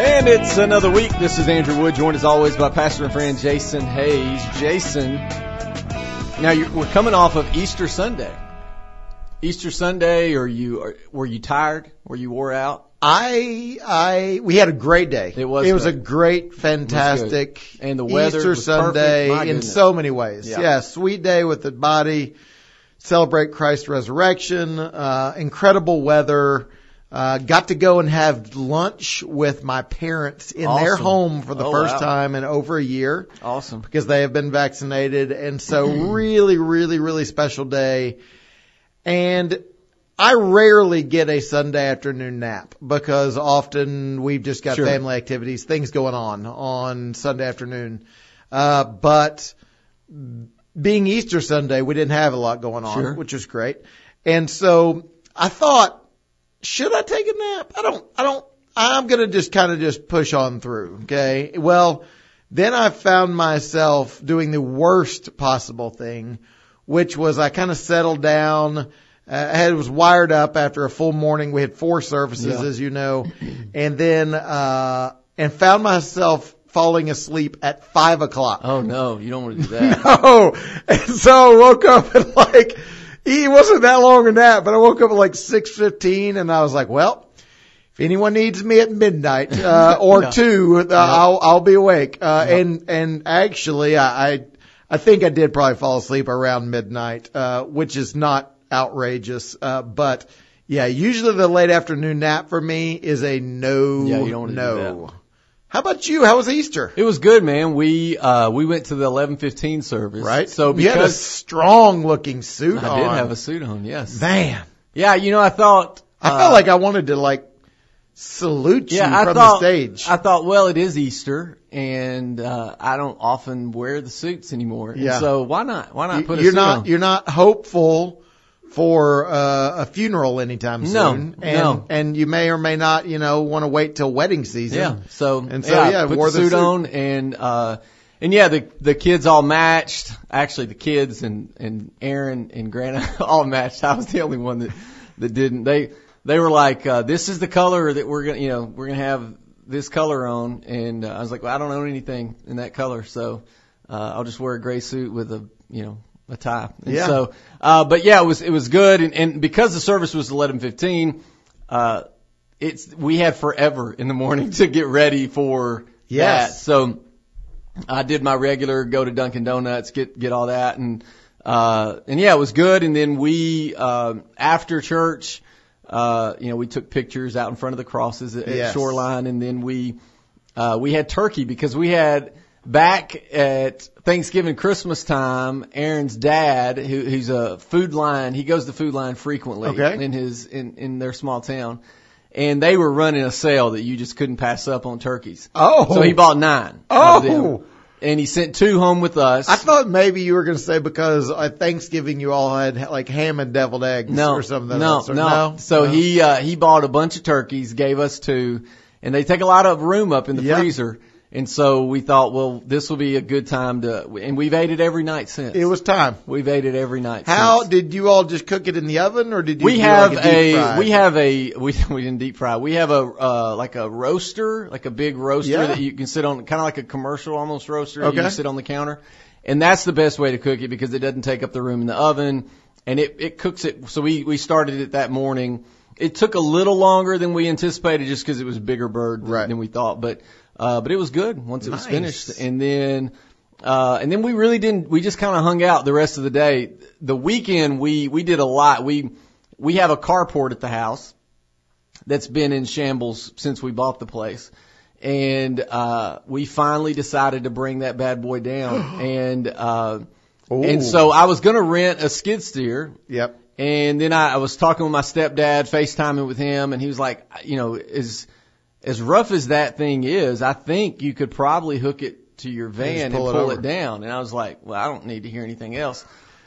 And it's another week. This is Andrew Wood, joined as always by pastor and friend Jason Hayes. Jason, now you're, we're coming off of Easter Sunday. Easter Sunday, or you are, were you tired? Were you wore out? I I we had a great day. It was it was a great. fantastic And the weather Easter. Sunday in so many ways. Yeah. Yeah. sweet day with the body, celebrate Christ's resurrection, uh, incredible weather. Uh, got to go and have lunch with my parents in their home for the Oh, first wow. time in over a year Awesome. because they have been vaccinated. And so really, really, really special day. And I rarely get a Sunday afternoon nap because often we've just got Sure. family activities, things going on on Sunday afternoon. Uh, but being Easter Sunday, we didn't have a lot going on, Sure. which was great. And so I thought, should I take a nap? I don't, I don't, I'm going to just kind of just push on through. Okay. Well, then I found myself doing the worst possible thing, which was I kind of settled down. Uh, I had, was wired up after a full morning. We had four services, Yeah. as you know, and then, uh, and found myself falling asleep at five o'clock. Oh no, you don't want to do that. Oh, and so I woke up at like, it wasn't that long a nap, but I woke up at like 6.15 and I was like, well, if anyone needs me at midnight, uh, or No. two, uh, I'll, I'll be awake. Uh, and, and actually I, I, I think I did probably fall asleep around midnight, uh, which is not outrageous, uh, but yeah, usually the late afternoon nap for me is a no, Yeah, you don't wanna do no. How about you? How was Easter? It was good, man. We uh we went to the eleven fifteen service, Right? So you had a strong looking suit on. I on. did have a suit on, yes. Man, Yeah, you know, I thought I uh, felt like I wanted to like salute you yeah, I from thought, the stage. I thought, well, it is Easter, and uh, I don't often wear the suits anymore. And Yeah. so why not? Why not You- put a you're suit not on? you're not hopeful for uh, a funeral anytime No, soon, and no. and you may or may not you know want to wait till wedding season. Yeah. So And so, yeah, yeah, put wore the the suit, suit. on and uh and yeah, the the kids all matched. Actually, the kids and and Erin and Grant all matched. I was the only one that that didn't. They they were like, uh, "This is the color that we're gonna, you know, we're gonna have this color on." And uh, I was like, "Well, I don't own anything in that color, so uh, I'll just wear a gray suit with a, you know." A tie. And Yeah. So, uh, but yeah, it was, it was good. And, and because the service was 1115, uh, it's, we had forever in the morning to get ready for Yes. that. So I did my regular go to Dunkin' Donuts, get get all that, and uh, and yeah, it was good. And then we um, after church, uh, you know, we took pictures out in front of the crosses at, at Yes. Shoreline, and then we uh, we had turkey because we had back at Thanksgiving Christmas time. Erin's dad, who, who's a Food Lion, he goes to Food Lion frequently Okay. in his in in their small town. And they were running a sale that you just couldn't pass up on turkeys. Oh, So he bought nine. of them. Oh. And he sent two home with us. I thought maybe you were going to say because at Thanksgiving you all had like ham and deviled eggs no, or something. no, sort. no, So No? he uh, he bought a bunch of turkeys, gave us two, and they take a lot of room up in the Yep. freezer. And so we thought, well, this will be a good time to, and we've ate it every night since. it was time. we've ate it every night. How since. did you all just cook it in the oven or did you we have like a, a, we have a we we didn't deep fry. We have a uh like a roaster, like a big roaster Yeah. that you can sit on, kind of like a commercial almost roaster. that You can sit on the counter, and that's the best way to cook it because it doesn't take up the room in the oven, and it it cooks it. So we we started it that morning. It took a little longer than we anticipated just because it was a bigger bird than, Right. than we thought, but uh but it was good once it was Nice. finished, and then. Uh, and then we really didn't, we just kind of hung out the rest of the day. The weekend we, we did a lot. We, we have a carport at the house that's been in shambles since we bought the place. And, uh, we finally decided to bring that bad boy down. and, uh, and so I was going to rent a skid steer Yep. and then I, I was talking with my stepdad, FaceTiming with him, and he was like, you know, as as rough as that thing is, I think you could probably hook it to your van and pull pull, it it, down. And I was like, well, I don't need to hear anything else.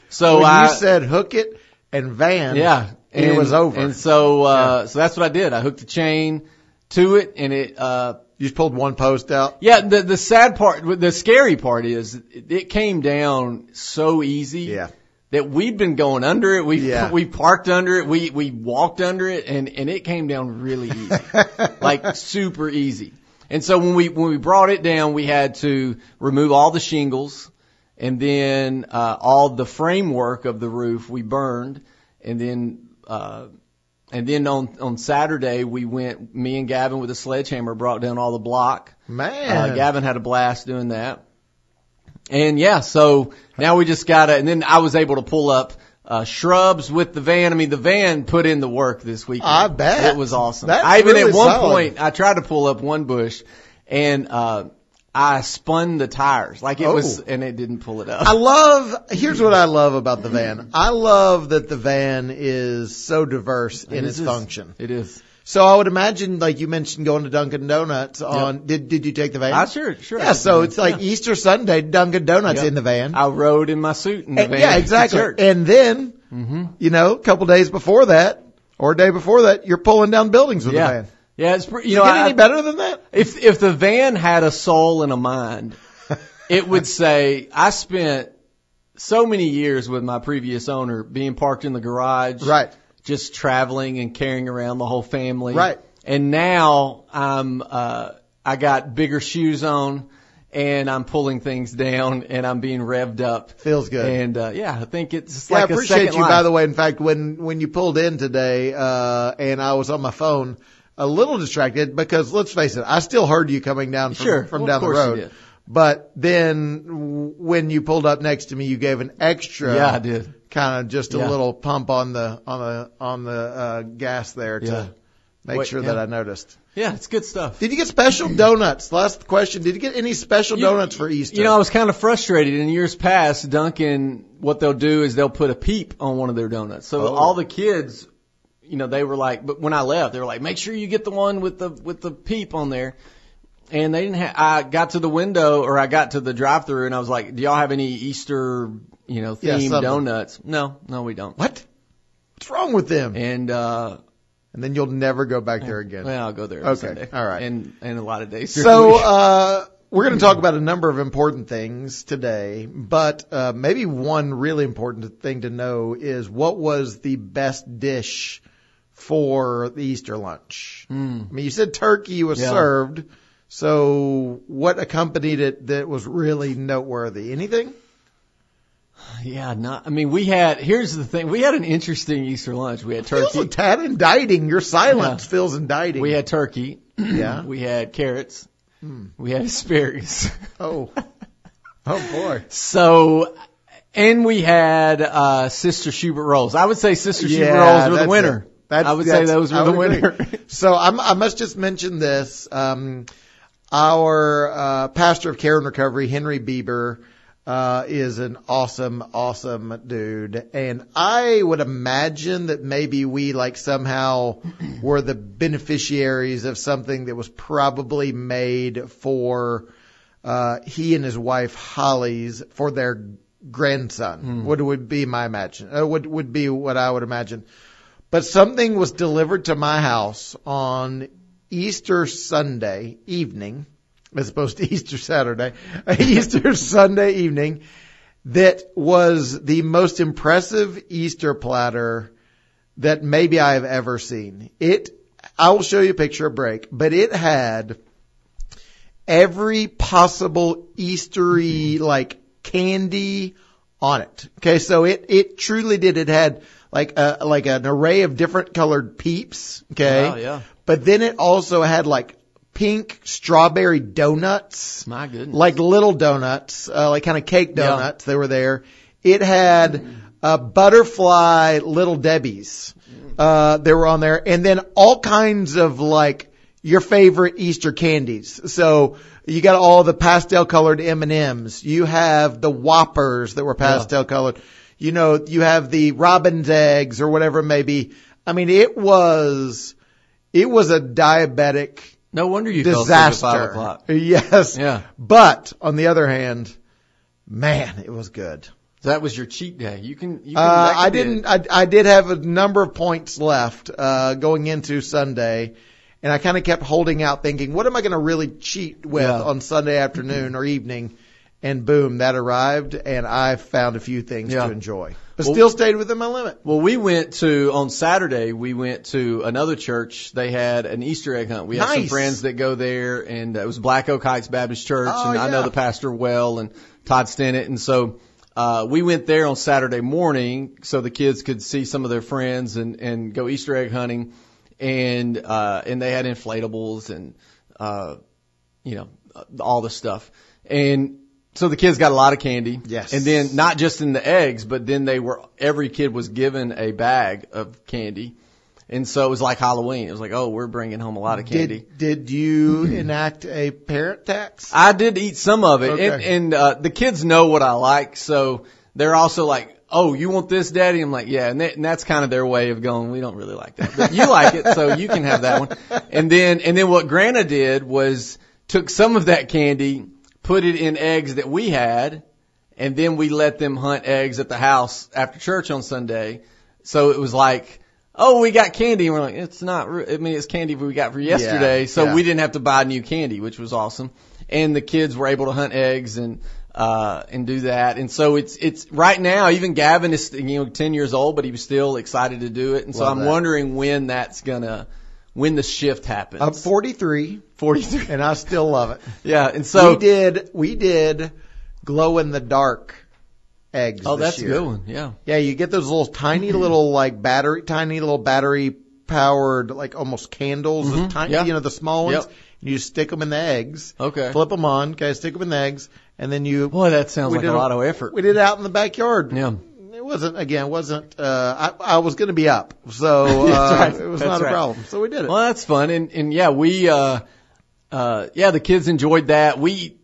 So Well, I you said hook it and van. yeah, and it was over. And so uh so that's what I did. I hooked the chain to it, and it uh you just pulled one post out. yeah, the the sad part, the scary part is it came down so easy. Yeah. That we'd been going under it. We Yeah. we parked under it. We we walked under it, and and it came down really easy, like super easy. And so when we when we brought it down, we had to remove all the shingles, and then uh, all the framework of the roof we burned, and then uh, and then on on Saturday we went. Me and Gavin with a sledgehammer brought down all the block. Man, Uh, Gavin had a blast doing that. And yeah, so now we just gotta, and then I was able to pull up, uh, shrubs with the van. I mean, the van put in the work this weekend. I bet. It was awesome. That's I even really at one solid. point, I tried to pull up one bush and, uh, I spun the tires like it was, Oh. and it didn't pull it up. I love. Here's what I love about the van. I love that the van is so diverse in its is. function. It is. So I would imagine, like you mentioned, going to Dunkin' Donuts on. Did Did you take the van? I sure, sure. Yeah. So it's like Easter Sunday, Dunkin' Donuts Yeah. in the van. I rode in my suit in the And- van. yeah, exactly. And then, hmm you know, a couple days before that, or a day before that, you're pulling down buildings with Yeah. the van. Yeah, it's pretty, you You know, get I, any better than that? If if the van had a soul and a mind, it would say I spent so many years with my previous owner being parked in the garage, Right. Just traveling and carrying around the whole family. Right. And now I'm uh I got bigger shoes on and I'm pulling things down and I'm being revved up. Feels good. And uh yeah, I think it's Yeah, like I a appreciate you. By the way, in fact, when when you pulled in today, uh, and I was on my phone, a little distracted because let's face it, I still heard you coming down from, Sure. from Well, down of the road. did. But then when you pulled up next to me, you gave an extra, Yeah, I did. Kind of just a Yeah. little pump on the on the on the uh, gas there to Yeah. make Wait, sure that. I noticed. Yeah, it's good stuff. Did you get special donuts? Last question. Did you get any special You- donuts for Easter? You know, I was kind of frustrated in years past. Dunkin', what they'll do is they'll put a peep on one of their donuts. So Oh. all the kids, you know, they were like, but when I left, they were like, make sure you get the one with the with the peep on there. And they didn't have. I got to the window or I got to the drive-through and I was like, do y'all have any Easter, you know, themed something. donuts? No, no, we don't. what? What's wrong with them? And uh, And then you'll never go back there again. well, I'll go there. Okay, Sunday. all right. And and a lot of days. So uh, we're going to talk about a number of important things today, but uh, maybe one really important thing to know is what was the best dish for the Easter lunch. Mm. I mean, you said turkey was Yeah. served. So what accompanied it that was really noteworthy? Anything? Yeah, not. I mean, we had. Here's the thing. We had an interesting Easter lunch. We had turkey. Feels a tad indicting. Your silence Yeah. feels indicting. We had turkey. Yeah. We had carrots. Hmm. We had asparagus. oh, oh boy. so, and we had uh Sister Schubert rolls. I would say Sister Schubert rolls were the winner. That's- I would say those were the winner. So I'm, I must just mention this. Um, our uh, pastor of care and recovery, Henry Bieber, uh, is an awesome, awesome dude, and I would imagine that maybe we like somehow were the beneficiaries of something that was probably made for uh, he and his wife Holly's for their grandson. Would would be my imagine. Uh, would would be what I would imagine. But something was delivered to my house on Easter Sunday evening, as opposed to Easter Saturday, Easter Sunday evening, that was the most impressive Easter platter that maybe I have ever seen. It, I will show you a picture of break, but it had every possible Eastery like candy on it. Okay, so it it truly did. It had like a like an array of different colored peeps. Okay, Wow, yeah. but then it also had like pink strawberry donuts, My goodness. like little donuts, uh, like kind of cake Yeah. donuts. They were there. It had uh, butterfly little Debbie's. Uh, they were on there, and then all kinds of like your favorite Easter candies. So you got all the pastel colored M and M's. You have the Whoppers that were pastel colored. You know, you have the robin's eggs or whatever it may be. I mean, it was, it was a diabetic no wonder you fell asleep at five disaster. o'clock. Yes. Yeah. But on the other hand, man, it was good. That was your cheat day. You can. You can Uh, I didn't. I, I did have a number of points left uh, going into Sunday, and I kind of kept holding out, thinking, "What am I going to really cheat with Yeah. on Sunday afternoon or evening?" And boom, that arrived, and I found a few things Yeah. to enjoy, but Well- still stayed within my limit. Well, we went to on Saturday. We went to another church. They had an Easter egg hunt. We have some friends that go there, and it was Black Oak Heights Baptist Church, Oh, and I know the pastor well, and Todd Stennett, and so uh, we went there on Saturday morning so the kids could see some of their friends and and go Easter egg hunting, and uh, and they had inflatables and uh, you know all the stuff, and so the kids got a lot of candy. Yes. And then not just in the eggs, but then they were every kid was given a bag of candy. And so it was like Halloween. It was like, oh, we're bringing home a lot of candy. Did did you enact a parent tax? I did eat some of it, and, Okay. and uh, the kids know what I like, so they're also like, "Oh, you want this, Daddy?" I'm like, "Yeah," and, that, and that's kind of their way of going. We don't really like that, but you like it, so you can have that one. And then, and then what Grana did was took some of that candy, put it in eggs that we had, and then we let them hunt eggs at the house after church on Sunday. So it was like. Oh, we got candy, and we're like, it's not. re- I mean, it's candy we got for yesterday, Yeah, so yeah. we didn't have to buy new candy, which was awesome. And the kids were able to hunt eggs and uh and do that. And so it's it's right now. Even Gavin is you know ten years old, but he was still excited to do it. And so Love I'm that. wondering when that's gonna when the shift happens. I'm 43, Forty three. and I still love it. Yeah, and so we did we did glow in the dark eggs. oh, that's a good one. Yeah. Yeah, you get those little tiny little like battery, tiny little battery powered like almost candles, the Mhm, tiny, yeah. you know, the small ones. Yep. And you stick them in the eggs, Okay. flip them on, okay, stick them in the eggs, and then you. Boy, that sounds like a lot of effort. We did it out in the backyard. Yeah. It wasn't again. It wasn't. Uh, I I was going to be up, so uh, right. it was That's not a problem. So we did it. Well, that's fun, and and yeah, we uh, uh, yeah, the kids enjoyed that. We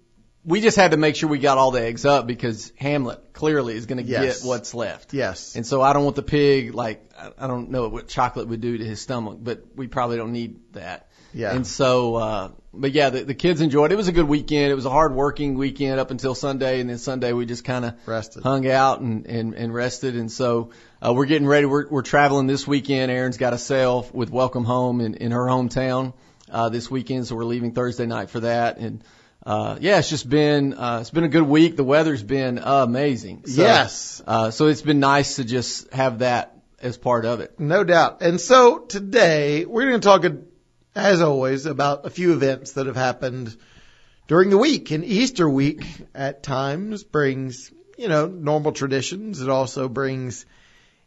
we just had to make sure we got all the eggs up because Hamlet clearly is going to Yes. get what's left. Yes. And so I don't want the pig like I don't know what chocolate would do to his stomach, but we probably don't need that. Yeah. And so, uh, but yeah, the, the kids enjoyed it. It was a good weekend. It was a hard working weekend up until Sunday, and then Sunday we just kind of Rested. hung out and, and, and rested. And so, uh, we're getting ready. We're, we're traveling this weekend. Erin's got a sale with Welcome Home in, in her hometown, uh, this weekend. So we're leaving Thursday night for that. And, uh, yeah, it's just been, uh, it's been a good week. The weather's been amazing. So, Yes. Uh, so it's been nice to just have that as part of it. No doubt. And so today we're going to talk, as always, about a few events that have happened during the week. And Easter week at times brings, you know, normal traditions. It also brings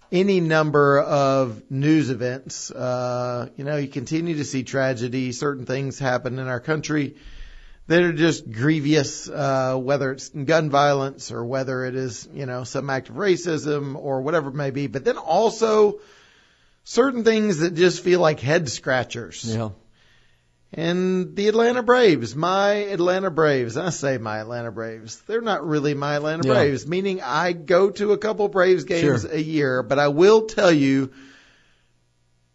any number of news events. Uh, you know, you continue to see tragedy. Certain things happen in our country that are just grievous, uh, whether it's gun violence or whether it is, you know, some act of racism or whatever it may be. But then also certain things that just feel like head scratchers. Yeah. And the Atlanta Braves, my Atlanta Braves, I say my Atlanta Braves, they're not really my Atlanta Yeah. Braves, meaning I go to a couple Braves games Sure. a year, but I will tell you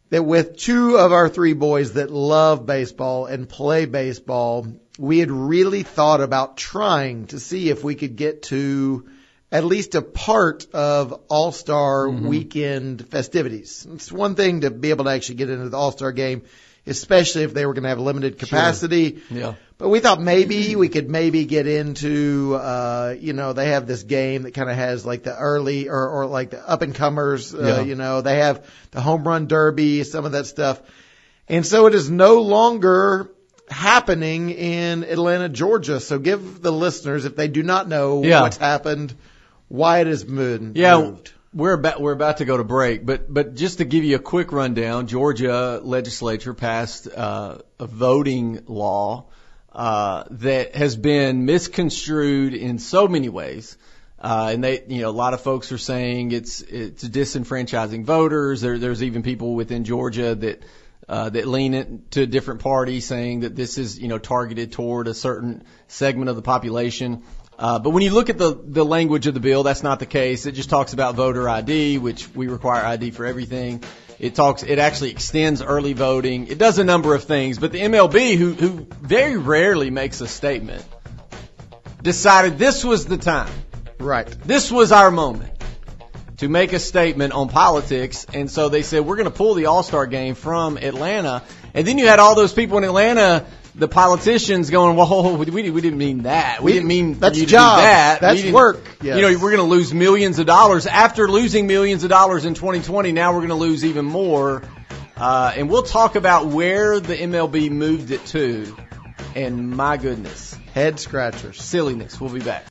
that with two of our three boys that love baseball and play baseball, we had really thought about trying to see if we could get to at least a part of All-Star mm-hmm. weekend festivities. It's one thing to be able to actually get into the All-Star game, especially if they were going to have limited capacity. Yeah. But we thought maybe we could maybe get into, uh, you know, they have this game that kind of has like the early or, or like the up and comers, uh, Yeah. you know, they have the home run derby, some of that stuff. And so it is no longer happening in Atlanta, Georgia. So give the listeners, if they do not know Yeah. what's happened, why it has moved. Yeah, moved. We're about we're about to go to break, but but just to give you a quick rundown, Georgia legislature passed uh, a voting law uh, that has been misconstrued in so many ways. Uh, and they, you know, a lot of folks are saying it's it's disenfranchising voters. There, there's even people within Georgia that uh, that lean it to different party, saying that this is, you know, targeted toward a certain segment of the population. Uh, but when you look at the, the language of the bill, that's not the case. It just talks about voter ID, which we require ID for everything. It talks, it actually extends early voting. It does a number of things, but the MLB, who, who very rarely makes a statement, decided this was the time. Right. This was our moment to make a statement on politics. And so they said, we're going to pull the All-Star game from Atlanta. And then you had all those people in Atlanta the politicians going, "Whoa, we, we didn't mean that. We, We- didn't mean that's you job. that. That's We work. Yes. You know, we're going to lose millions of dollars after losing millions of dollars in 2020. Now we're going to lose even more. Uh, and we'll talk about where the MLB moved it to. And my goodness, Head scratchers. silliness. We'll be back.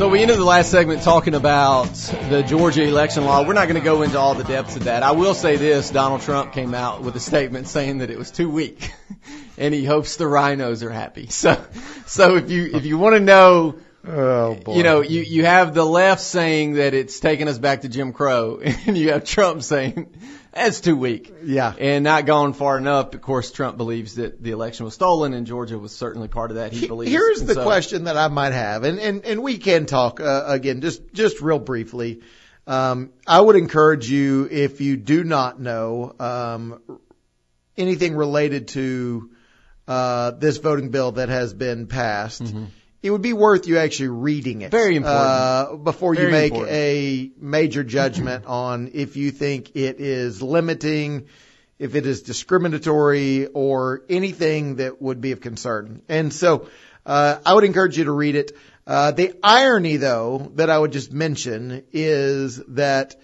So we ended the last segment talking about the Georgia election law. We're not going to go into all the depths of that. I will say this: Donald Trump came out with a statement saying that it was too weak, and he hopes the RINOs are happy. So, so if you if you want to know, Oh boy. you know, you you have the left saying that it's taking us back to Jim Crow, and you have Trump saying that's too weak Yeah. and not gone far enough. Of course, Trump believes that the election was stolen, and Georgia was certainly part of that. He believes. Here's And the so- question that I might have, and and and we can talk uh, again, just just real briefly. Um, I would encourage you if you do not know um, anything related to uh, this voting bill that has been passed. It would be worth you actually reading it. Very important. Uh, before you make important. a major judgment on if you think it is limiting, if it is discriminatory, or anything that would be of concern. And so, uh, I would encourage you to read it. Uh, the irony though that I would just mention is that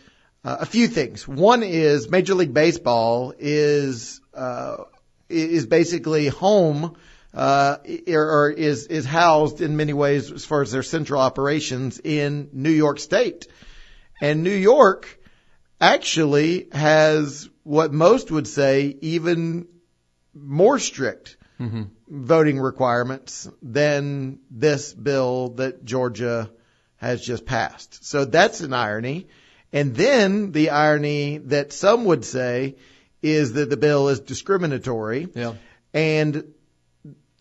uh, a few things. One is Major League Baseball is uh, is basically home uh, or, is is housed in many ways as far as their central operations in New York State, and New York actually has what most would say even more strict voting requirements than this bill that Georgia has just passed. So that's an irony. And then the irony that some would say is that the bill is discriminatory. Yeah. And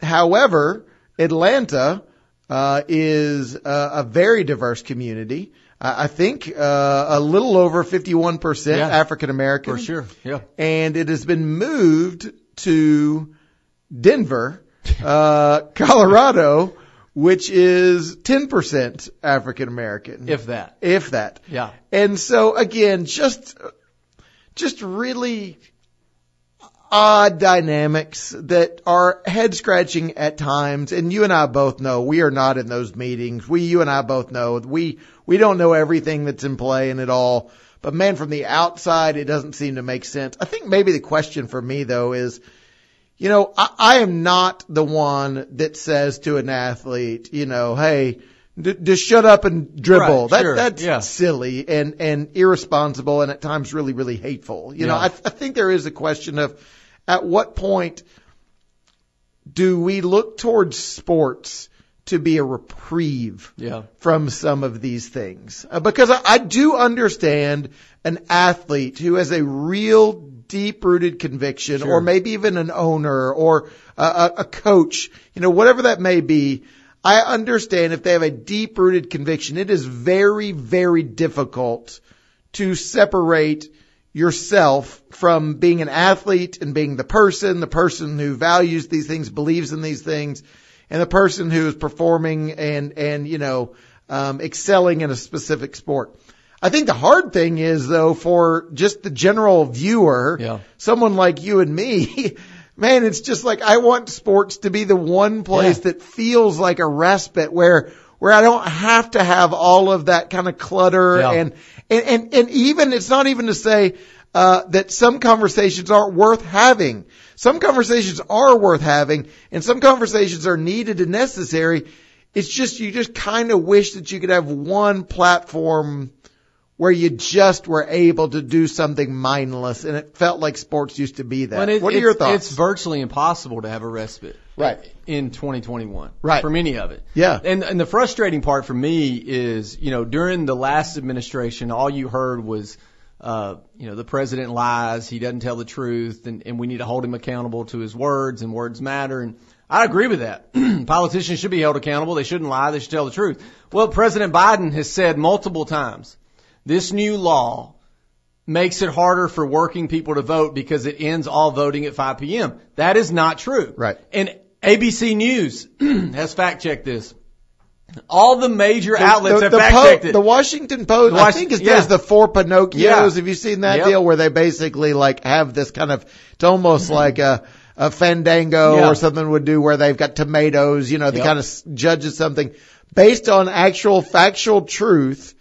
however, Atlanta uh, is a, a very diverse community. I I think uh, a little over 51% Yeah. African American For sure. Yeah. and it has been moved to Denver, uh, Colorado, which is 10% African American. If that. if that. Yeah. And so again, just, just really odd dynamics that are head scratching at times. And you and I both know we are not in those meetings. We, you and I both know we, we don't know everything that's in play and it all. But man, from the outside, it doesn't seem to make sense. I think maybe the question for me though is, you know, I, I am not the one that says to an athlete, you know, hey, d- just shut up and dribble. Right, that, sure, that's yeah. silly and, and irresponsible and at times really, really hateful. You know, Yeah. I, I think there is a question of at what point do we look towards sports to be a reprieve Yeah. from some of these things? Uh, because I, I do understand an athlete who has a real deep rooted conviction Sure. or maybe even an owner or a, a coach, you know, whatever that may be. I understand if they have a deep rooted conviction, it is very, very difficult to separate yourself from being an athlete and being the person, the person who values these things, believes in these things, and the person who is performing and, and, you know, um, excelling in a specific sport. I think the hard thing is though for just the general viewer, Yeah. someone like you and me, man, it's just like I want sports to be the one place Yeah. that feels like a respite where where I don't have to have all of that kind of clutter Yeah. and, and and and even it's not even to say uh, that some conversations aren't worth having. Some conversations are worth having, and some conversations are needed and necessary. It's just you just kind of wish that you could have one platform where you just were able to do something mindless, and it felt like sports used to be that. It- what are your thoughts? It's virtually impossible to have a respite. Right. In 2021. Right. For many of it. Yeah. And, and the frustrating part for me is, you know, during the last administration, all you heard was, uh, you know, the president lies, he doesn't tell the truth, and, and we need to hold him accountable to his words, and words matter. And I agree with that. Politicians should be held accountable. They shouldn't lie. They should tell the truth. Well, President Biden has said multiple times, this new law makes it harder for working people to vote because it ends all voting at 5 p.m. That is not true. Right. And ABC News has fact checked this. All the major outlets the, have the, fact Po- checked it. the Washington Post, The I think it yeah. the four Pinocchios. Yeah. Have you seen that Yep. deal where they basically like have this kind of, it's almost like a, a fandango Mm-hmm. Yeah. or something would do where they've got tomatoes, you know, the Yep. kind of judges something based on actual factual truth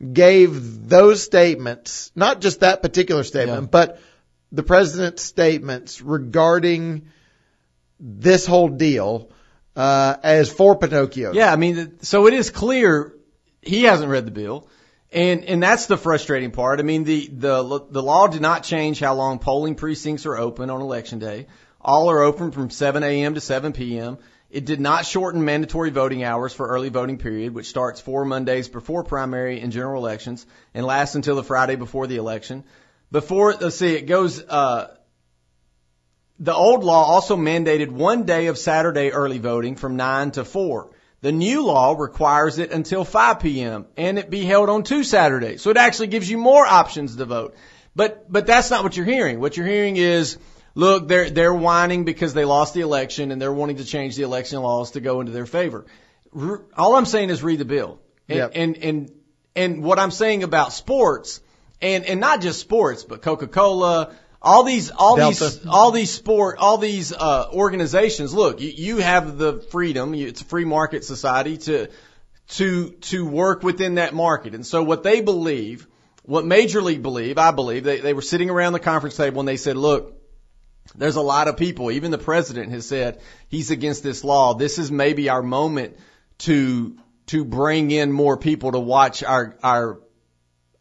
gave those statements, not just that particular statement, Yeah. but the president's statements regarding this whole deal, uh, as for Pinocchio. Yeah, I mean, so it is clear he hasn't read the bill, and and that's the frustrating part. I mean, the the the law did not change how long polling precincts are open on election day. All are open from 7 a.m. to 7 p.m. It did not shorten mandatory voting hours for early voting period, which starts four Mondays before primary and general elections and lasts until the Friday before the election. Before, let's see, it goes, uh, the old law also mandated one day of Saturday early voting from 9 to 4. The new law requires it until 5 p.m. and it be held on two Saturdays. So it actually gives you more options to vote. But, but that's not what you're hearing. What you're hearing is, look, they're, they're whining because they lost the election and they're wanting to change the election laws to go into their favor. R- All I'm saying is read the bill. And, Yep. and, and, and what I'm saying about sports and, and not just sports, but Coca-Cola, all these, all Delta. these, all these sport, all these uh, organizations. Look, you, you have the freedom. You, it's a free market society to to to work within that market. And so what they believe, what Major League believe, I believe, they they were sitting around the conference table and they said, look. There's a lot of people, even the president has said he's against this law. This is maybe our moment to to bring in more people to watch our our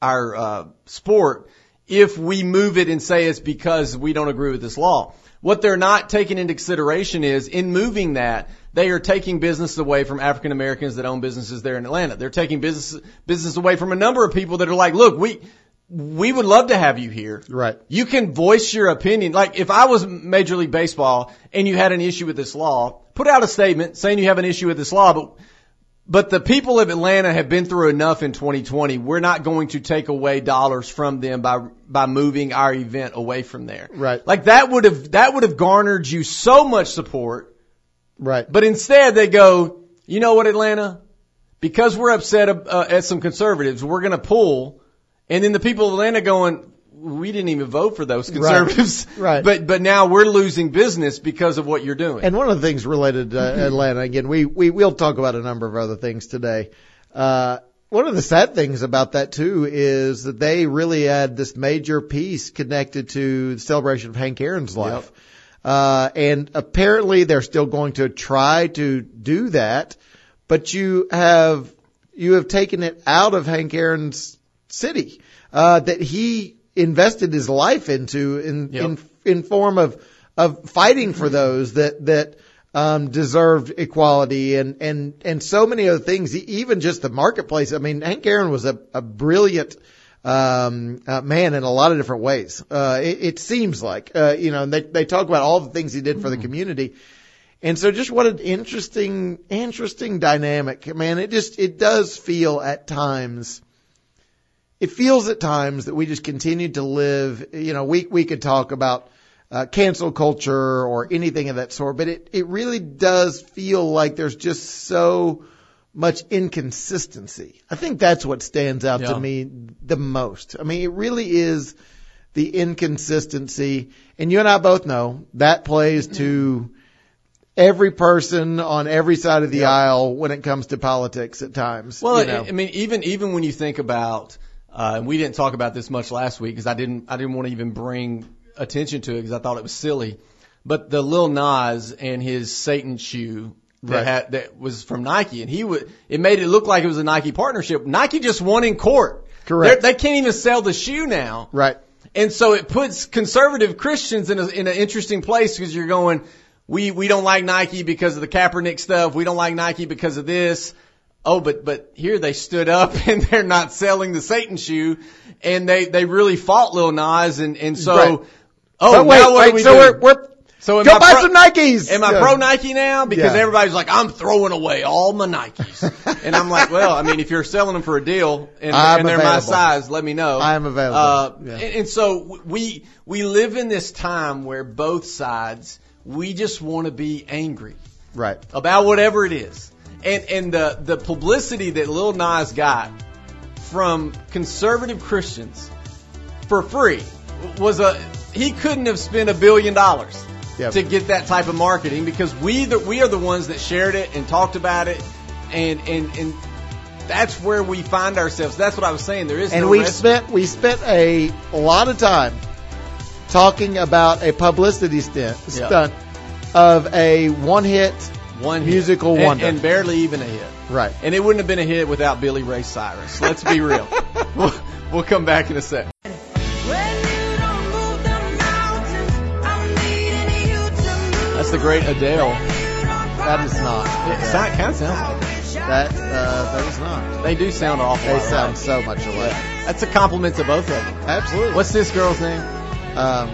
our uh, sport if we move it and say it's because we don't agree with this law. What they're not taking into consideration is in moving that, they are taking business away from African Americans that own businesses there in Atlanta. They're taking business business away from a number of people that are like, look, we we would love to have you here. Right. You can voice your opinion. Like if I was Major League Baseball and you had an issue with this law, put out a statement saying you have an issue with this law, but but the people of Atlanta have been through enough in 2020. We're not going to take away dollars from them by by moving our event away from there. Right. Like that would have that would have garnered you so much support. Right. But instead they go, you know what, Atlanta? Because we're upset uh, at some conservatives, we're going to pull. And then the people of Atlanta going, we didn't even vote for those conservatives. Right. But but now we're losing business because of what you're doing. And one of the things related to Atlanta, again, we, we will talk about a number of other things today. Uh, one of the sad things about that too is that they really had this major piece connected to the celebration of Hank Aaron's life. Uh, and apparently they're still going to try to do that, but you have, you have taken it out of Hank Aaron's city, uh, that he invested his life into in, Yep. in, in form of, of fighting for those that, that, um, deserved equality and, and, and so many other things, even just the marketplace. I mean, Hank Aaron was a, a brilliant, um, uh, man in a lot of different ways. Uh, it, it seems like, uh, you know, and they, they talk about all the things he did for the community. And so just what an interesting, interesting dynamic, man. It just, it does feel at times, it feels at times that we just continue to live, you know, we, we could talk about, uh, cancel culture or anything of that sort, but it, it really does feel like there's just so much inconsistency. I think that's what stands out Yeah. to me the most. I mean, it really is the inconsistency. And you and I both know that plays to every person on every side of the Yeah. aisle when it comes to politics at times. Well, you know. I mean, even even when you think about, uh, and we didn't talk about this much last week because I didn't I didn't want to even bring attention to it because I thought it was silly. But the Lil Nas and his Satan shoe that Right. had, that was from Nike, and he would it made it look like it was a Nike partnership. Nike just won in court. Correct. They're, they can't even sell the shoe now. right. And so it puts conservative Christians in a, in an interesting place because you're going, we, we don't like Nike because of the Kaepernick stuff. We don't like Nike because of this. Oh, but, but here they stood up and they're not selling the Satan shoe and they, they really fought Lil Nas and, and so, Right. oh, but wait, now what wait, we so do? we're, we're so am go buy pro- some Nikes. Am I Yeah. pro Nike now? Because Yeah. everybody's like, I'm throwing away all my Nikes. and I'm like, well, I mean, if you're selling them for a deal and, and they're my size, let me know. I am available. Uh, Yeah. and, and so we, we live in this time where both sides, we just want to be angry Right. about whatever it is. And and the the publicity that Lil Nas got from conservative Christians for free was a he couldn't have spent a billion dollars Yep. to get that type of marketing because we the, we are the ones that shared it and talked about it and and and that's where we find ourselves. That's what I was saying. There is and no we spent we spent a lot of time talking about a publicity Yeah. stunt of a one hit one musical And- wonder. and barely even a hit. right. And it wouldn't have been a hit without Billy Ray Cyrus. Let's be real. we'll, we'll come back in a sec. When you don't move the mountains, I'm needing you to move. That's the great Adele. That is not. It kind of sounds like That uh, that is not. They do sound awful. They sound so much alike. That's a compliment to both of them. Absolutely. What's this girl's name? um,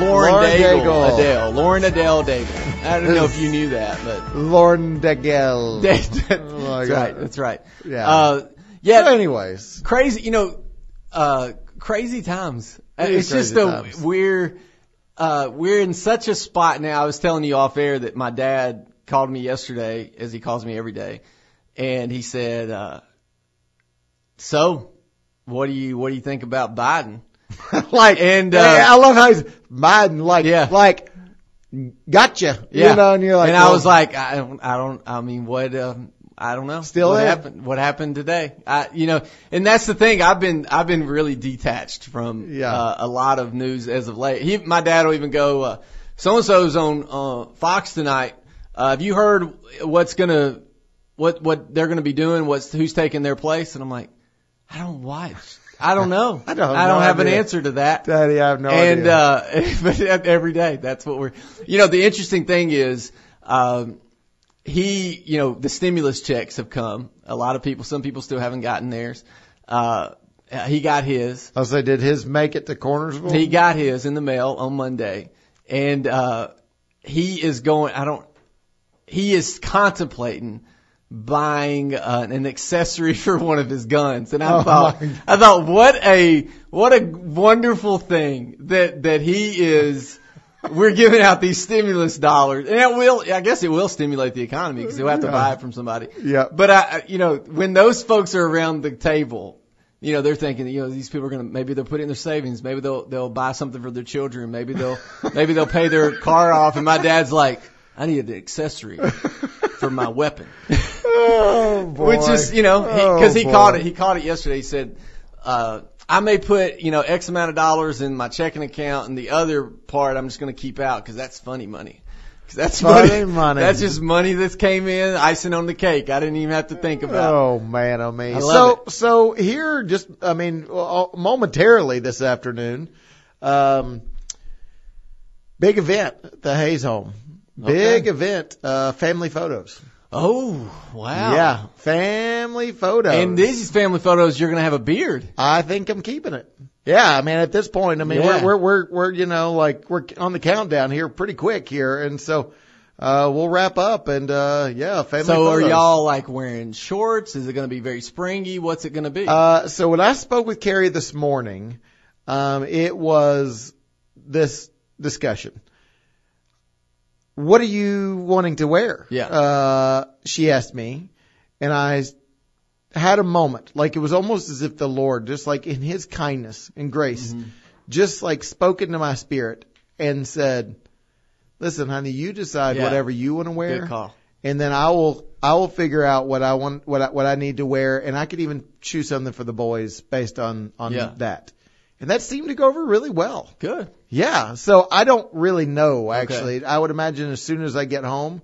Lauren, Lauren Daigle. Daigle. Adele. Lauren Adele Daigle. I don't know if you knew that, but Lauren Daigle. that's Oh my right. God. That's right. Yeah. Uh, yeah. But anyways, crazy, you know, uh, crazy times. It It's just a times. we're uh, we're in such a spot now. I was telling you off air that my dad called me yesterday, as he calls me every day, and he said, uh, "So, what do you what do you think about Biden?" like, And, uh, Hey, I love how he's Biden, like, Yeah. like, gotcha. Yeah, You know, and you're like, and I was like, I don't, I don't, I mean, what, um, I don't know. Still what happened? What happened today? I, you know, and that's the thing. I've been, I've been really detached from Yeah. uh, a lot of news as of late. He, my dad will even go, uh, so and so's on uh, Fox tonight. Uh, have you heard what's gonna, what, what they're gonna be doing? What's who's taking their place? And I'm like, I don't watch. I don't know. I don't have I don't no have an answer to that Daddy, I have no and idea. uh but every day that's what we're you know the interesting thing is um he you know the stimulus checks have come a lot of people some people still haven't gotten theirs uh he got his I was like, did his make it to Cornersville? he got his in the mail on Monday and uh he is going I don't he is contemplating buying uh, an accessory for one of his guns and I Oh, thought I thought what a what a wonderful thing that that he is we're giving out these stimulus dollars and it will I guess it will stimulate the economy because he'll have to Yeah. buy it from somebody Yeah. but I I- you know when those folks are around the table you know, they're thinking, you know, these people are going to, maybe they'll put it in their savings. Maybe they'll, they'll buy something for their children. Maybe they'll, maybe they'll pay their car off. And my dad's like, I need an accessory for my weapon. oh, boy. Which is, you know, Oh, because he, boy. caught it. He caught it yesterday. He said, uh, I may put, you know, X amount of dollars in my checking account and the other part I'm just going to keep out because that's funny money. Cause that's Funny money, money. That's just money that came in, icing on the cake. I didn't even have to think about. it. Oh man, oh man. So love so here, just I mean, momentarily this afternoon, um, big event at the Hayes home. Big Okay. event, uh, family photos. Oh, wow. Yeah, family photos. And these family photos, you're going to have a beard. I think I'm keeping it. Yeah, I mean, at this point, I mean, Yeah. we're, we're, we're, we're, you know, like, we're on the countdown here pretty quick here. And so, uh, we'll wrap up and, uh, yeah, family So are y'all like wearing shorts? Is it going to be very springy? What's it going to be? Uh, so when I spoke with Carrie this morning, um, it was this discussion. What are you wanting to wear? Yeah. Uh, she asked me, and I had a moment, like it was almost as if the Lord, just like in His kindness and grace, Mm-hmm. just like spoke into my spirit and said, "Listen, honey, you decide Yeah. whatever you want to wear." Good call. and then I will I will figure out what I want what I, what I need to wear, and I could even choose something for the boys based on on Yeah. that. And that seemed to go over really well. Good. Yeah. So I don't really know actually. I would imagine as soon as I get home,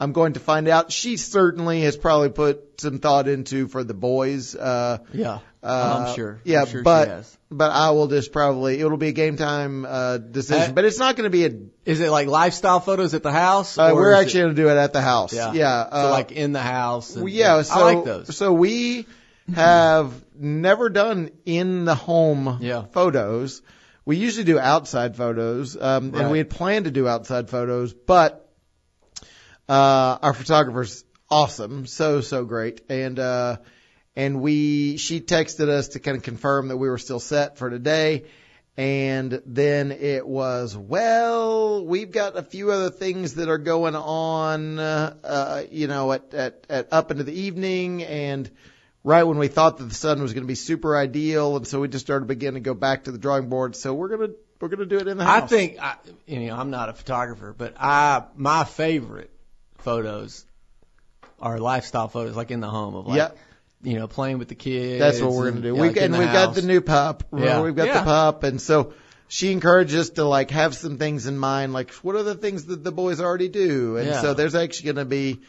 I'm going to find out. She certainly has probably put some thought into for the boys. Uh, Yeah. uh, I'm sure. Yeah, I'm sure but she has. but I will just probably it'll be a game time uh, decision, Uh, but it's not going to be a. Is it like lifestyle photos at the house? Uh, we're actually going to do it at the house. Yeah. Yeah. so uh, like in the house. And, Well, yeah, so I like those. so we have never done in the home Yeah. photos. We usually do outside photos, um, Right. and we had planned to do outside photos, but uh, our photographer's awesome, so so great, and uh, and we she texted us to kind of confirm that we were still set for today, And then it was, well, we've got a few other things that are going on, uh, uh, you know, at, at, at up into the evening and right when we thought that the sun was going to be super ideal. And so we just started beginning to go back to the drawing board. So we're going to, we're going to do it in the house. I think, I, you know, I'm not a photographer, but I my favorite photos are lifestyle photos, like in the home of like, Yeah. you know, playing with the kids. That's what we're and, gonna do. we like and we've got the new pup. Yeah. We've got Yeah. the pup, and so she encouraged us to like have some things in mind, like what are the things that the boys already do, and Yeah. so there's actually gonna be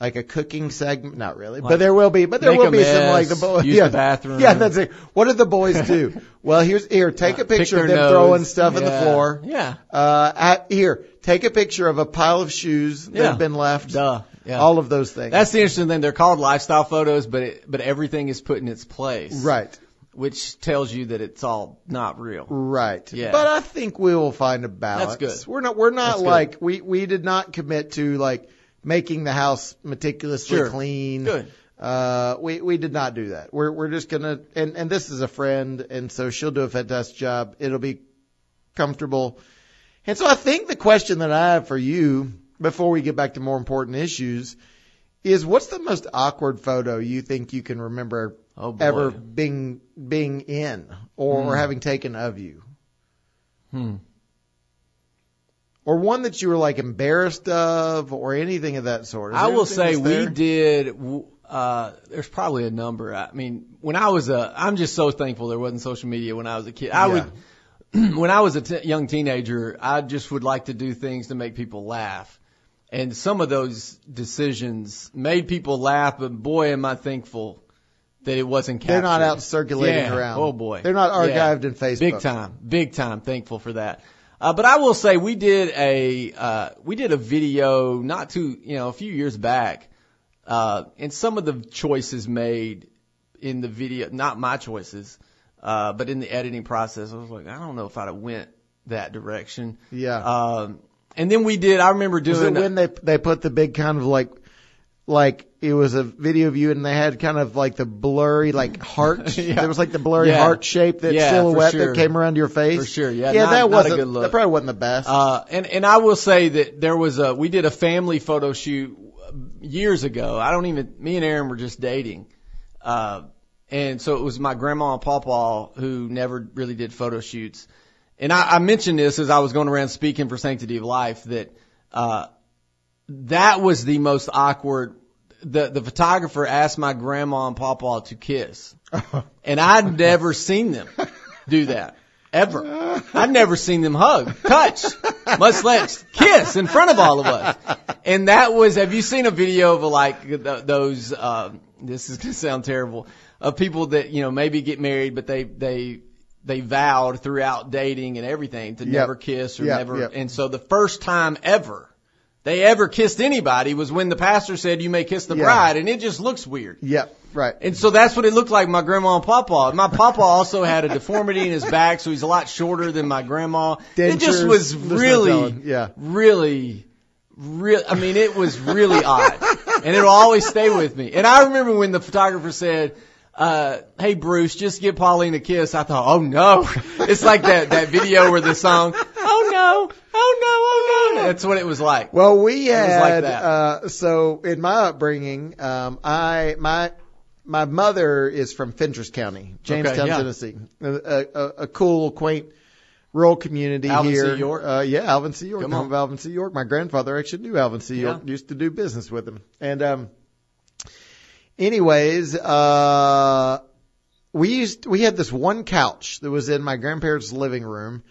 like a cooking segment, not really, Like, but there will be, but there will a be some like the boys. use yeah, the bathroom. Yeah, that's it. What did the boys do? well, here's here. Take a Uh, pick picture of them nose. throwing stuff in the floor. Yeah. Uh, at, here, take a picture of a pile of shoes that Yeah. have been left. Duh. Yeah. All of those things. That's the interesting thing. They're called lifestyle photos, but it, but everything is put in its place. right. Which tells you that it's all not real. Right. Yeah. But I think we will find a balance. That's good. We're not we're not That's good. like we we did not commit to like making the house meticulously Sure. clean. Good. Uh we we did not do that. We're we're just to and and this is a friend and so she'll do a fantastic job. It'll be comfortable. And so I think the question that I have for you before we get back to more important issues is what's the most awkward photo you think you can remember Oh ever being being in or, or Hmm. having taken of you? Hmm. Or one that you were like embarrassed of or anything of that sort. I will say we did. Uh, there's probably a number. I mean, when I was a, I'm just so thankful there wasn't social media when I was a kid. I Yeah. would, when I was a t- young teenager, I just would like to do things to make people laugh. And some of those decisions made people laugh, but boy, am I thankful that it wasn't captured. They're not out circulating Yeah. around. Oh boy. They're not Yeah. archived in Facebook. Big time, big time. Thankful for that. Uh, but I will say we did a uh, we did a video not too you know a few years back, uh, and some of the choices made in the video, not my choices, uh, but in the editing process, I was like, I don't know if I'd have went that direction. Yeah. Um, and then we did. I remember Was it doing. when they they put the big kind of like like it was a video of you and they had kind of like the blurry like heart Yeah. there was like the blurry Yeah. heart shape that Yeah, silhouette sure. that came around your face. For sure, yeah, Yeah, not- that wasn't good look. that probably wasn't the best. Uh, and and I will say that there was a we did a family photo shoot years ago. I don't even me and Erin were just dating, uh, and so it was my grandma and pawpaw who never really did photo shoots. And I, I mentioned this as I was going around speaking for Sanctity of Life that uh, that was the most awkward. The the photographer asked my grandma and pawpaw to kiss, and I'd never seen them do that ever. I'd never seen them hug, touch, much less kiss in front of all of us. And that was. Have you seen a video of like th- those? Uh, this is gonna sound terrible. Of people that you know maybe get married, but they they they vowed throughout dating and everything to Yep. never kiss or Yep, never. yep. And so the first time ever they ever kissed anybody was when the pastor said you may kiss the Yeah. bride, and it just looks weird. yeah, right. And so that's what it looked like my grandma and papa. My papa also had a deformity in his back, so he's a lot shorter than my grandma. it just was really. Yeah. really, really, I mean, it was really odd. And it'll always stay with me. And I remember when the photographer said, uh, hey Bruce, just give Pauline a kiss. I thought, oh no. It's like that, that video where the song, oh no, oh no, oh no. That's what it was like. Well, we was like had that. uh so in my upbringing, um I my my mother is from Fentress County, Jamestown, yeah. Tennessee. A, a, a cool, quaint rural community Alvin C. here. York? Uh yeah, Alvin C. York. Come home on. of Alvin C. York. My grandfather actually knew Alvin C. York. Yeah. Used to do business with him. And um anyways, uh we used we had this one couch that was in my grandparents' living room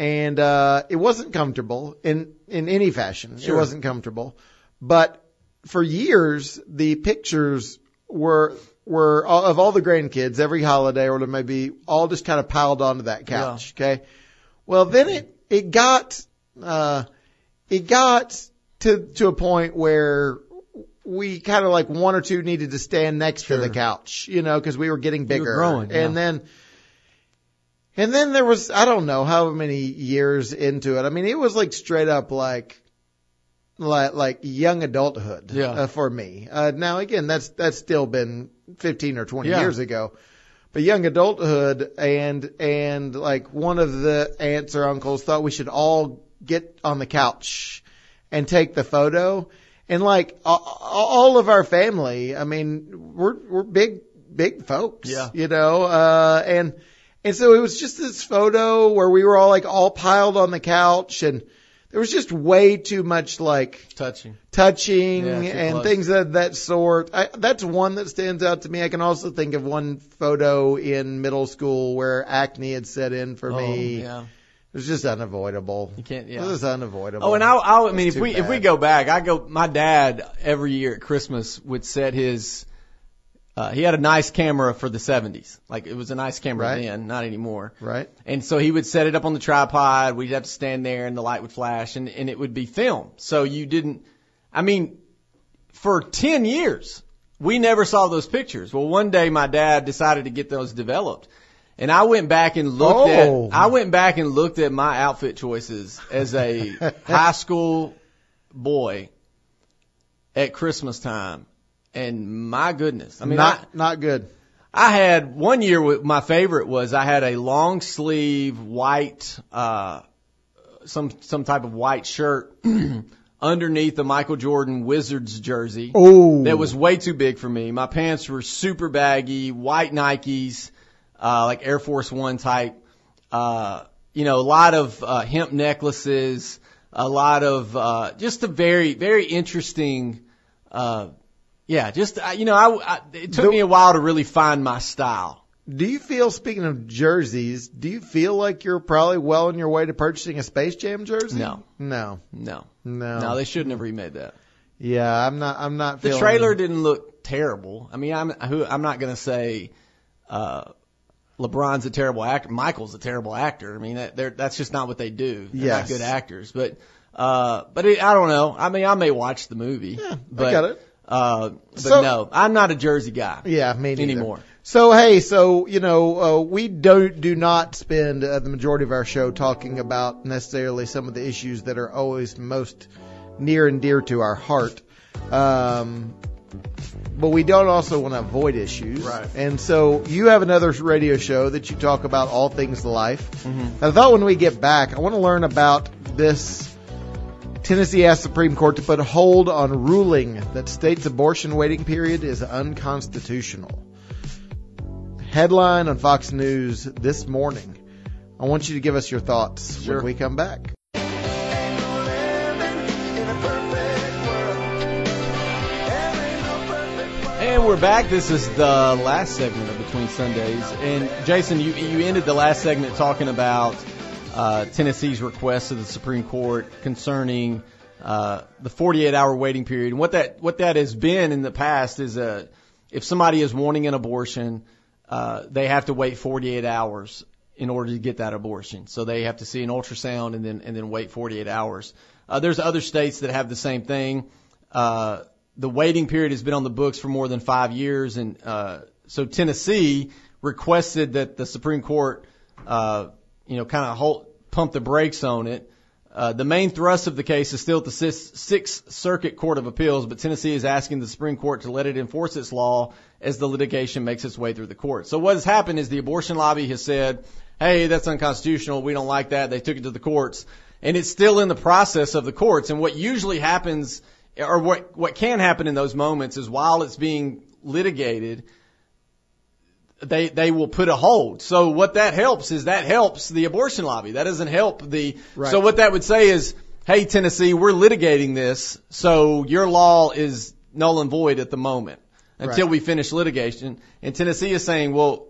and uh it wasn't comfortable in in any fashion. It wasn't comfortable. But for years the pictures were were all, of all the grandkids every holiday or maybe all just kind of piled onto that couch, okay? Well, then it it got uh it got to to a point where we kind of like one or two needed to stand next to the couch, you know, because we were getting were bigger. growing, yeah. And then, and then there was, I don't know how many years into it. I mean, it was like straight up like, like, like young adulthood Yeah. uh, for me. Uh, now again, that's, that's still been 15 or 20 Yeah. years ago. but young adulthood and and like one of the aunts or uncles thought we should all get on the couch and take the photo. And like all of our family, I mean, we're we're big big folks, Yeah. you know, uh, and and so it was just this photo where we were all like all piled on the couch and there was just way too much like Touching. touching Yeah, and close. things of that sort. I, that's one that stands out to me. I can also think of one photo in middle school where acne had set in for me. Oh, yeah. It was just unavoidable. You can't. Yeah, It was unavoidable. Oh, and I, I, I mean, if we if we go back, I go. My dad every year at Christmas would set his. Uh, he had a nice camera for the 70s. Like it was a nice camera Right. then, not anymore. right? And so he would set it up on the tripod. We'd have to stand there and the light would flash and, and it would be film. So you didn't, I mean, for 10 years, we never saw those pictures. Well, one day my dad decided to get those developed. And I went back and looked Oh. at, I went back and looked at my outfit choices as a high school boy at Christmas time. And my goodness, I mean, I, not not good. I had one year with my favorite was I had a long sleeve white uh some some type of white shirt underneath the Michael Jordan Wizards jersey. Oh, That was way too big for me. My pants were super baggy, white Nikes, uh like Air Force 1 type. Uh you know, a lot of uh hemp necklaces, a lot of uh just a very very interesting uh yeah, just uh, you know, I, I it took The- me a while to really find my style. Do you feel, speaking of jerseys, do you feel like you're probably well on your way to purchasing a Space Jam jersey? No. No. No, No. no, they shouldn't have remade that. yeah, I'm not, I'm not The trailer didn't look terrible. I mean, I'm who I'm not going to say uh, LeBron's a terrible actor. Michael's a terrible actor. I mean, that, they're, that's just not what they do. They're Yes. not good actors. But uh, but it, I don't know. I mean, I may watch the movie. Yeah, but, I got it. Uh, but So- no, I'm not a Jersey guy Yeah, me neither. anymore. So hey, so you know, uh, we don't do not spend uh, the majority of our show talking about necessarily some of the issues that are always most near and dear to our heart. Um, but we don't also want to avoid issues. Right. And so you have another radio show that you talk about all things life. Mm-hmm. I thought when we get back, I want to learn about this Tennessee asked Supreme Court to put a hold on ruling that states' abortion waiting period is unconstitutional. Headline on Fox News this morning. I want you to give us your thoughts Sure. when we come back. And we're back. This is the last segment of Between Sundays. And Jason, you you ended the last segment talking about uh, Tennessee's request to the Supreme Court concerning uh, the 48-hour waiting period. And what that what that has been in the past is uh, if somebody is wanting an abortion, uh, they have to wait 48 hours in order to get that abortion. So they have to see an ultrasound and then and then wait 48 hours. Uh, there's other states that have the same thing. Uh, the waiting period has been on the books for more than five years, and uh, so Tennessee requested that the Supreme Court, uh, you know, kind of pump the brakes on it. Uh, the main thrust of the case is still at the Sixth Circuit Court of Appeals, but Tennessee is asking the Supreme Court to let it enforce its law as the litigation makes its way through the court. So what has happened is the abortion lobby has said, hey, that's unconstitutional. We don't like that. They took it to the courts. And it's still in the process of the courts. And what usually happens, or what, what can happen in those moments is while it's being litigated, they they will put a hold. So what that helps is that helps the abortion lobby. That doesn't help the. Right. So what that would say is, hey Tennessee, we're litigating this, so your law is null and void at the moment until Right. we finish litigation. And Tennessee is saying, well,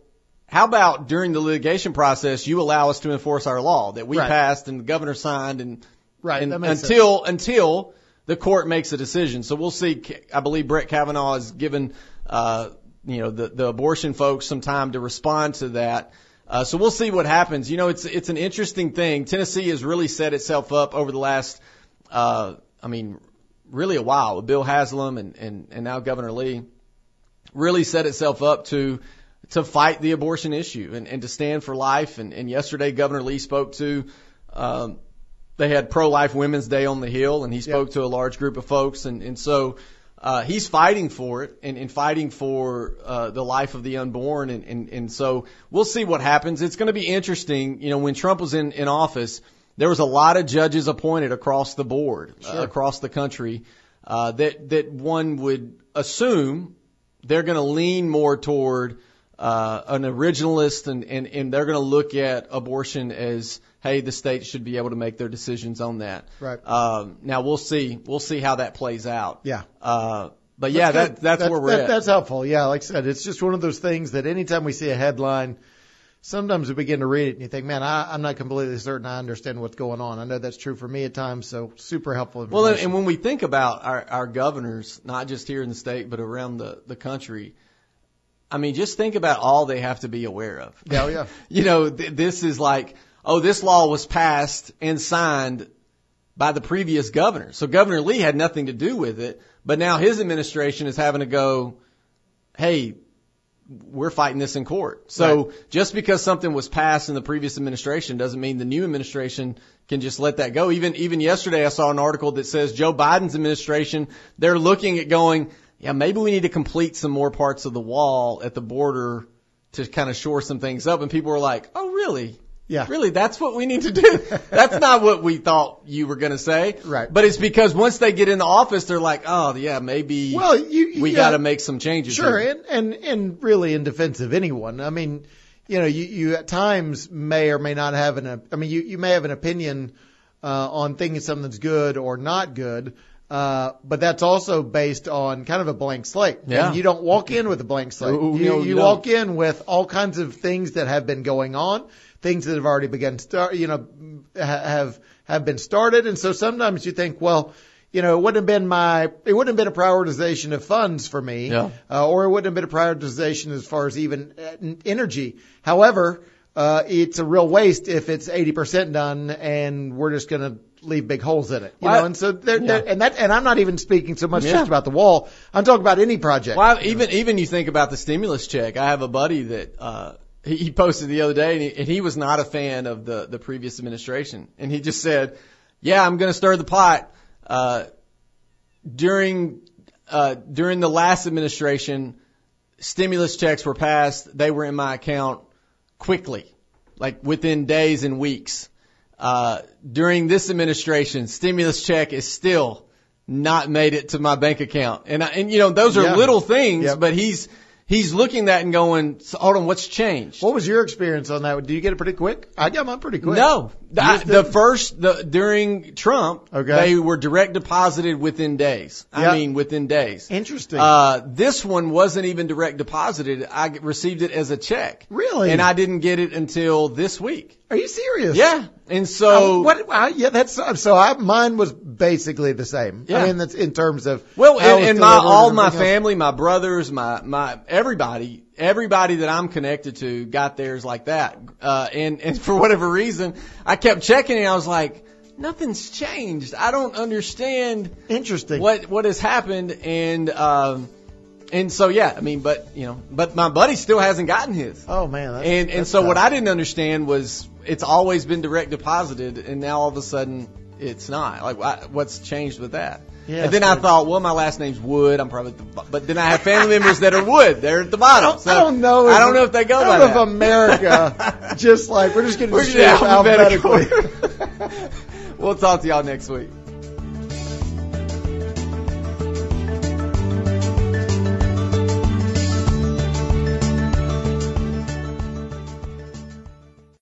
how about during the litigation process you allow us to enforce our law that we Right. passed and the governor signed and Right, and until until the court makes a decision. So we'll see. I believe Brett Kavanaugh has given uh, you know the the abortion folks some time to respond to that. Uh, so we'll see what happens. You know, it's it's an interesting thing. Tennessee has really set itself up over the last, uh, I mean, really a while Bill Haslam and and and now Governor Lee, really set itself up to to fight the abortion issue and, and to stand for life. And, and yesterday, Governor Lee spoke to. Um, they had pro-life Women's Day on the Hill, and he spoke to a large group of folks, and and so uh, he's fighting for it and, and fighting for uh, the life of the unborn, and, and and so we'll see what happens. It's going to be interesting. You know, when Trump was in in office, there was a lot of judges appointed across the board, uh, across the country, uh, that that one would assume they're going to lean more toward uh, an originalist, and and and they're going to look at abortion as hey, the states should be able to make their decisions on that. Right. Um, now we'll see. We'll see how that plays out. Yeah. Uh, but yeah, That's that, good. that's, where we're that- at. That's helpful. Yeah, like I said, it's just one of those things that anytime we see a headline, sometimes we begin to read it and you think, man, I, I'm not completely certain I understand what's going on. I know that's true for me at times, so super helpful Well, and, and when we think about our, our governors, not just here in the state, but around the, the country, I mean, just think about all they have to be aware of. Yeah, yeah. you know, th- this is like, oh, this law was passed and signed by the previous governor. So Governor Lee had nothing to do with it, but now his administration is having to go, hey, we're fighting this in court. So just because something was passed in the previous administration doesn't mean the new administration can just let that go. Even even yesterday I saw an article that says Joe Biden's administration, they're looking at going, yeah, maybe we need to complete some more parts of the wall at the border to kind of shore some things up. And people were like, oh, really? Yeah. Really, that's what we need to do. that's not what we thought you were going to say. Right. But it's because once they get in the office, they're like, oh, yeah, maybe well, you, we yeah, got to make some changes. Sure, here. and, and and really in defense of anyone. I mean, you know, you, you at times may or may not have an. I mean, you you may have an opinion uh, on thinking something's good or not good. Uh, but that's also based on kind of a blank slate. Yeah. And you don't walk in with a blank slate. Ooh, you no, you don't. walk in with all kinds of things that have been going on, things that have already begun start, you know, have have been started. And so sometimes you think, well, you know, it wouldn't have been my, it wouldn't have been a prioritization of funds for me, Yeah. uh, or it wouldn't have been a prioritization as far as even uh, energy. However, uh, it's a real waste if it's 80% done and we're just going to leave big holes in it. You Well, know, and so there, yeah. there, and that, and I'm not even speaking so much Yeah. just about the wall. I'm talking about any project. Well, I- even even you think about the stimulus check. I have a buddy that uh, he, posted the other day, and he, and he was not a fan of the the previous administration, and he just said, "Yeah, I'm going to stir the pot." Uh, during uh, during the last administration, stimulus checks were passed. They were in my account quickly, like within days and weeks. Uh, during this administration, stimulus check is still not made it to my bank account. And I, and you know, those are Yeah. little things, Yep. but he's, he's looking at that and going, "So, hold on, what's changed? What was your experience on that? Do you get it pretty quick? I got mine pretty quick. No, the, the first the, during Trump, Okay. they were direct deposited within days. I Yeah. mean, within days. Interesting. Uh, this one wasn't even direct deposited. I received it as a check. Really? And I didn't get it until this week. Are you serious? Yeah. And so, what? I, yeah, that's so. I, mine was basically the same. Yeah. I mean, that's in terms of well, and, and my, all my else. family, my brothers, my, my, everybody, everybody that I'm connected to got theirs like that. Uh, and, and for whatever reason, I kept checking and I was like, nothing's changed. I don't understand Interesting. what, what has happened. And, um, and so yeah, I mean, but, you know, but my buddy still hasn't gotten his. Oh man. That's, And and that's so what. I didn't understand was it's always been direct deposited, and now all of a sudden it's not. Like what's changed with that? Yeah, and then I thought, well, my last name's Wood. I'm probably, the, but then I have family members that are Wood. They're at the bottom. I don't, So I don't know. I don't know if they go by that. America just like we're just getting to We're just alphabetically. alphabetical. we'll talk to y'all next week.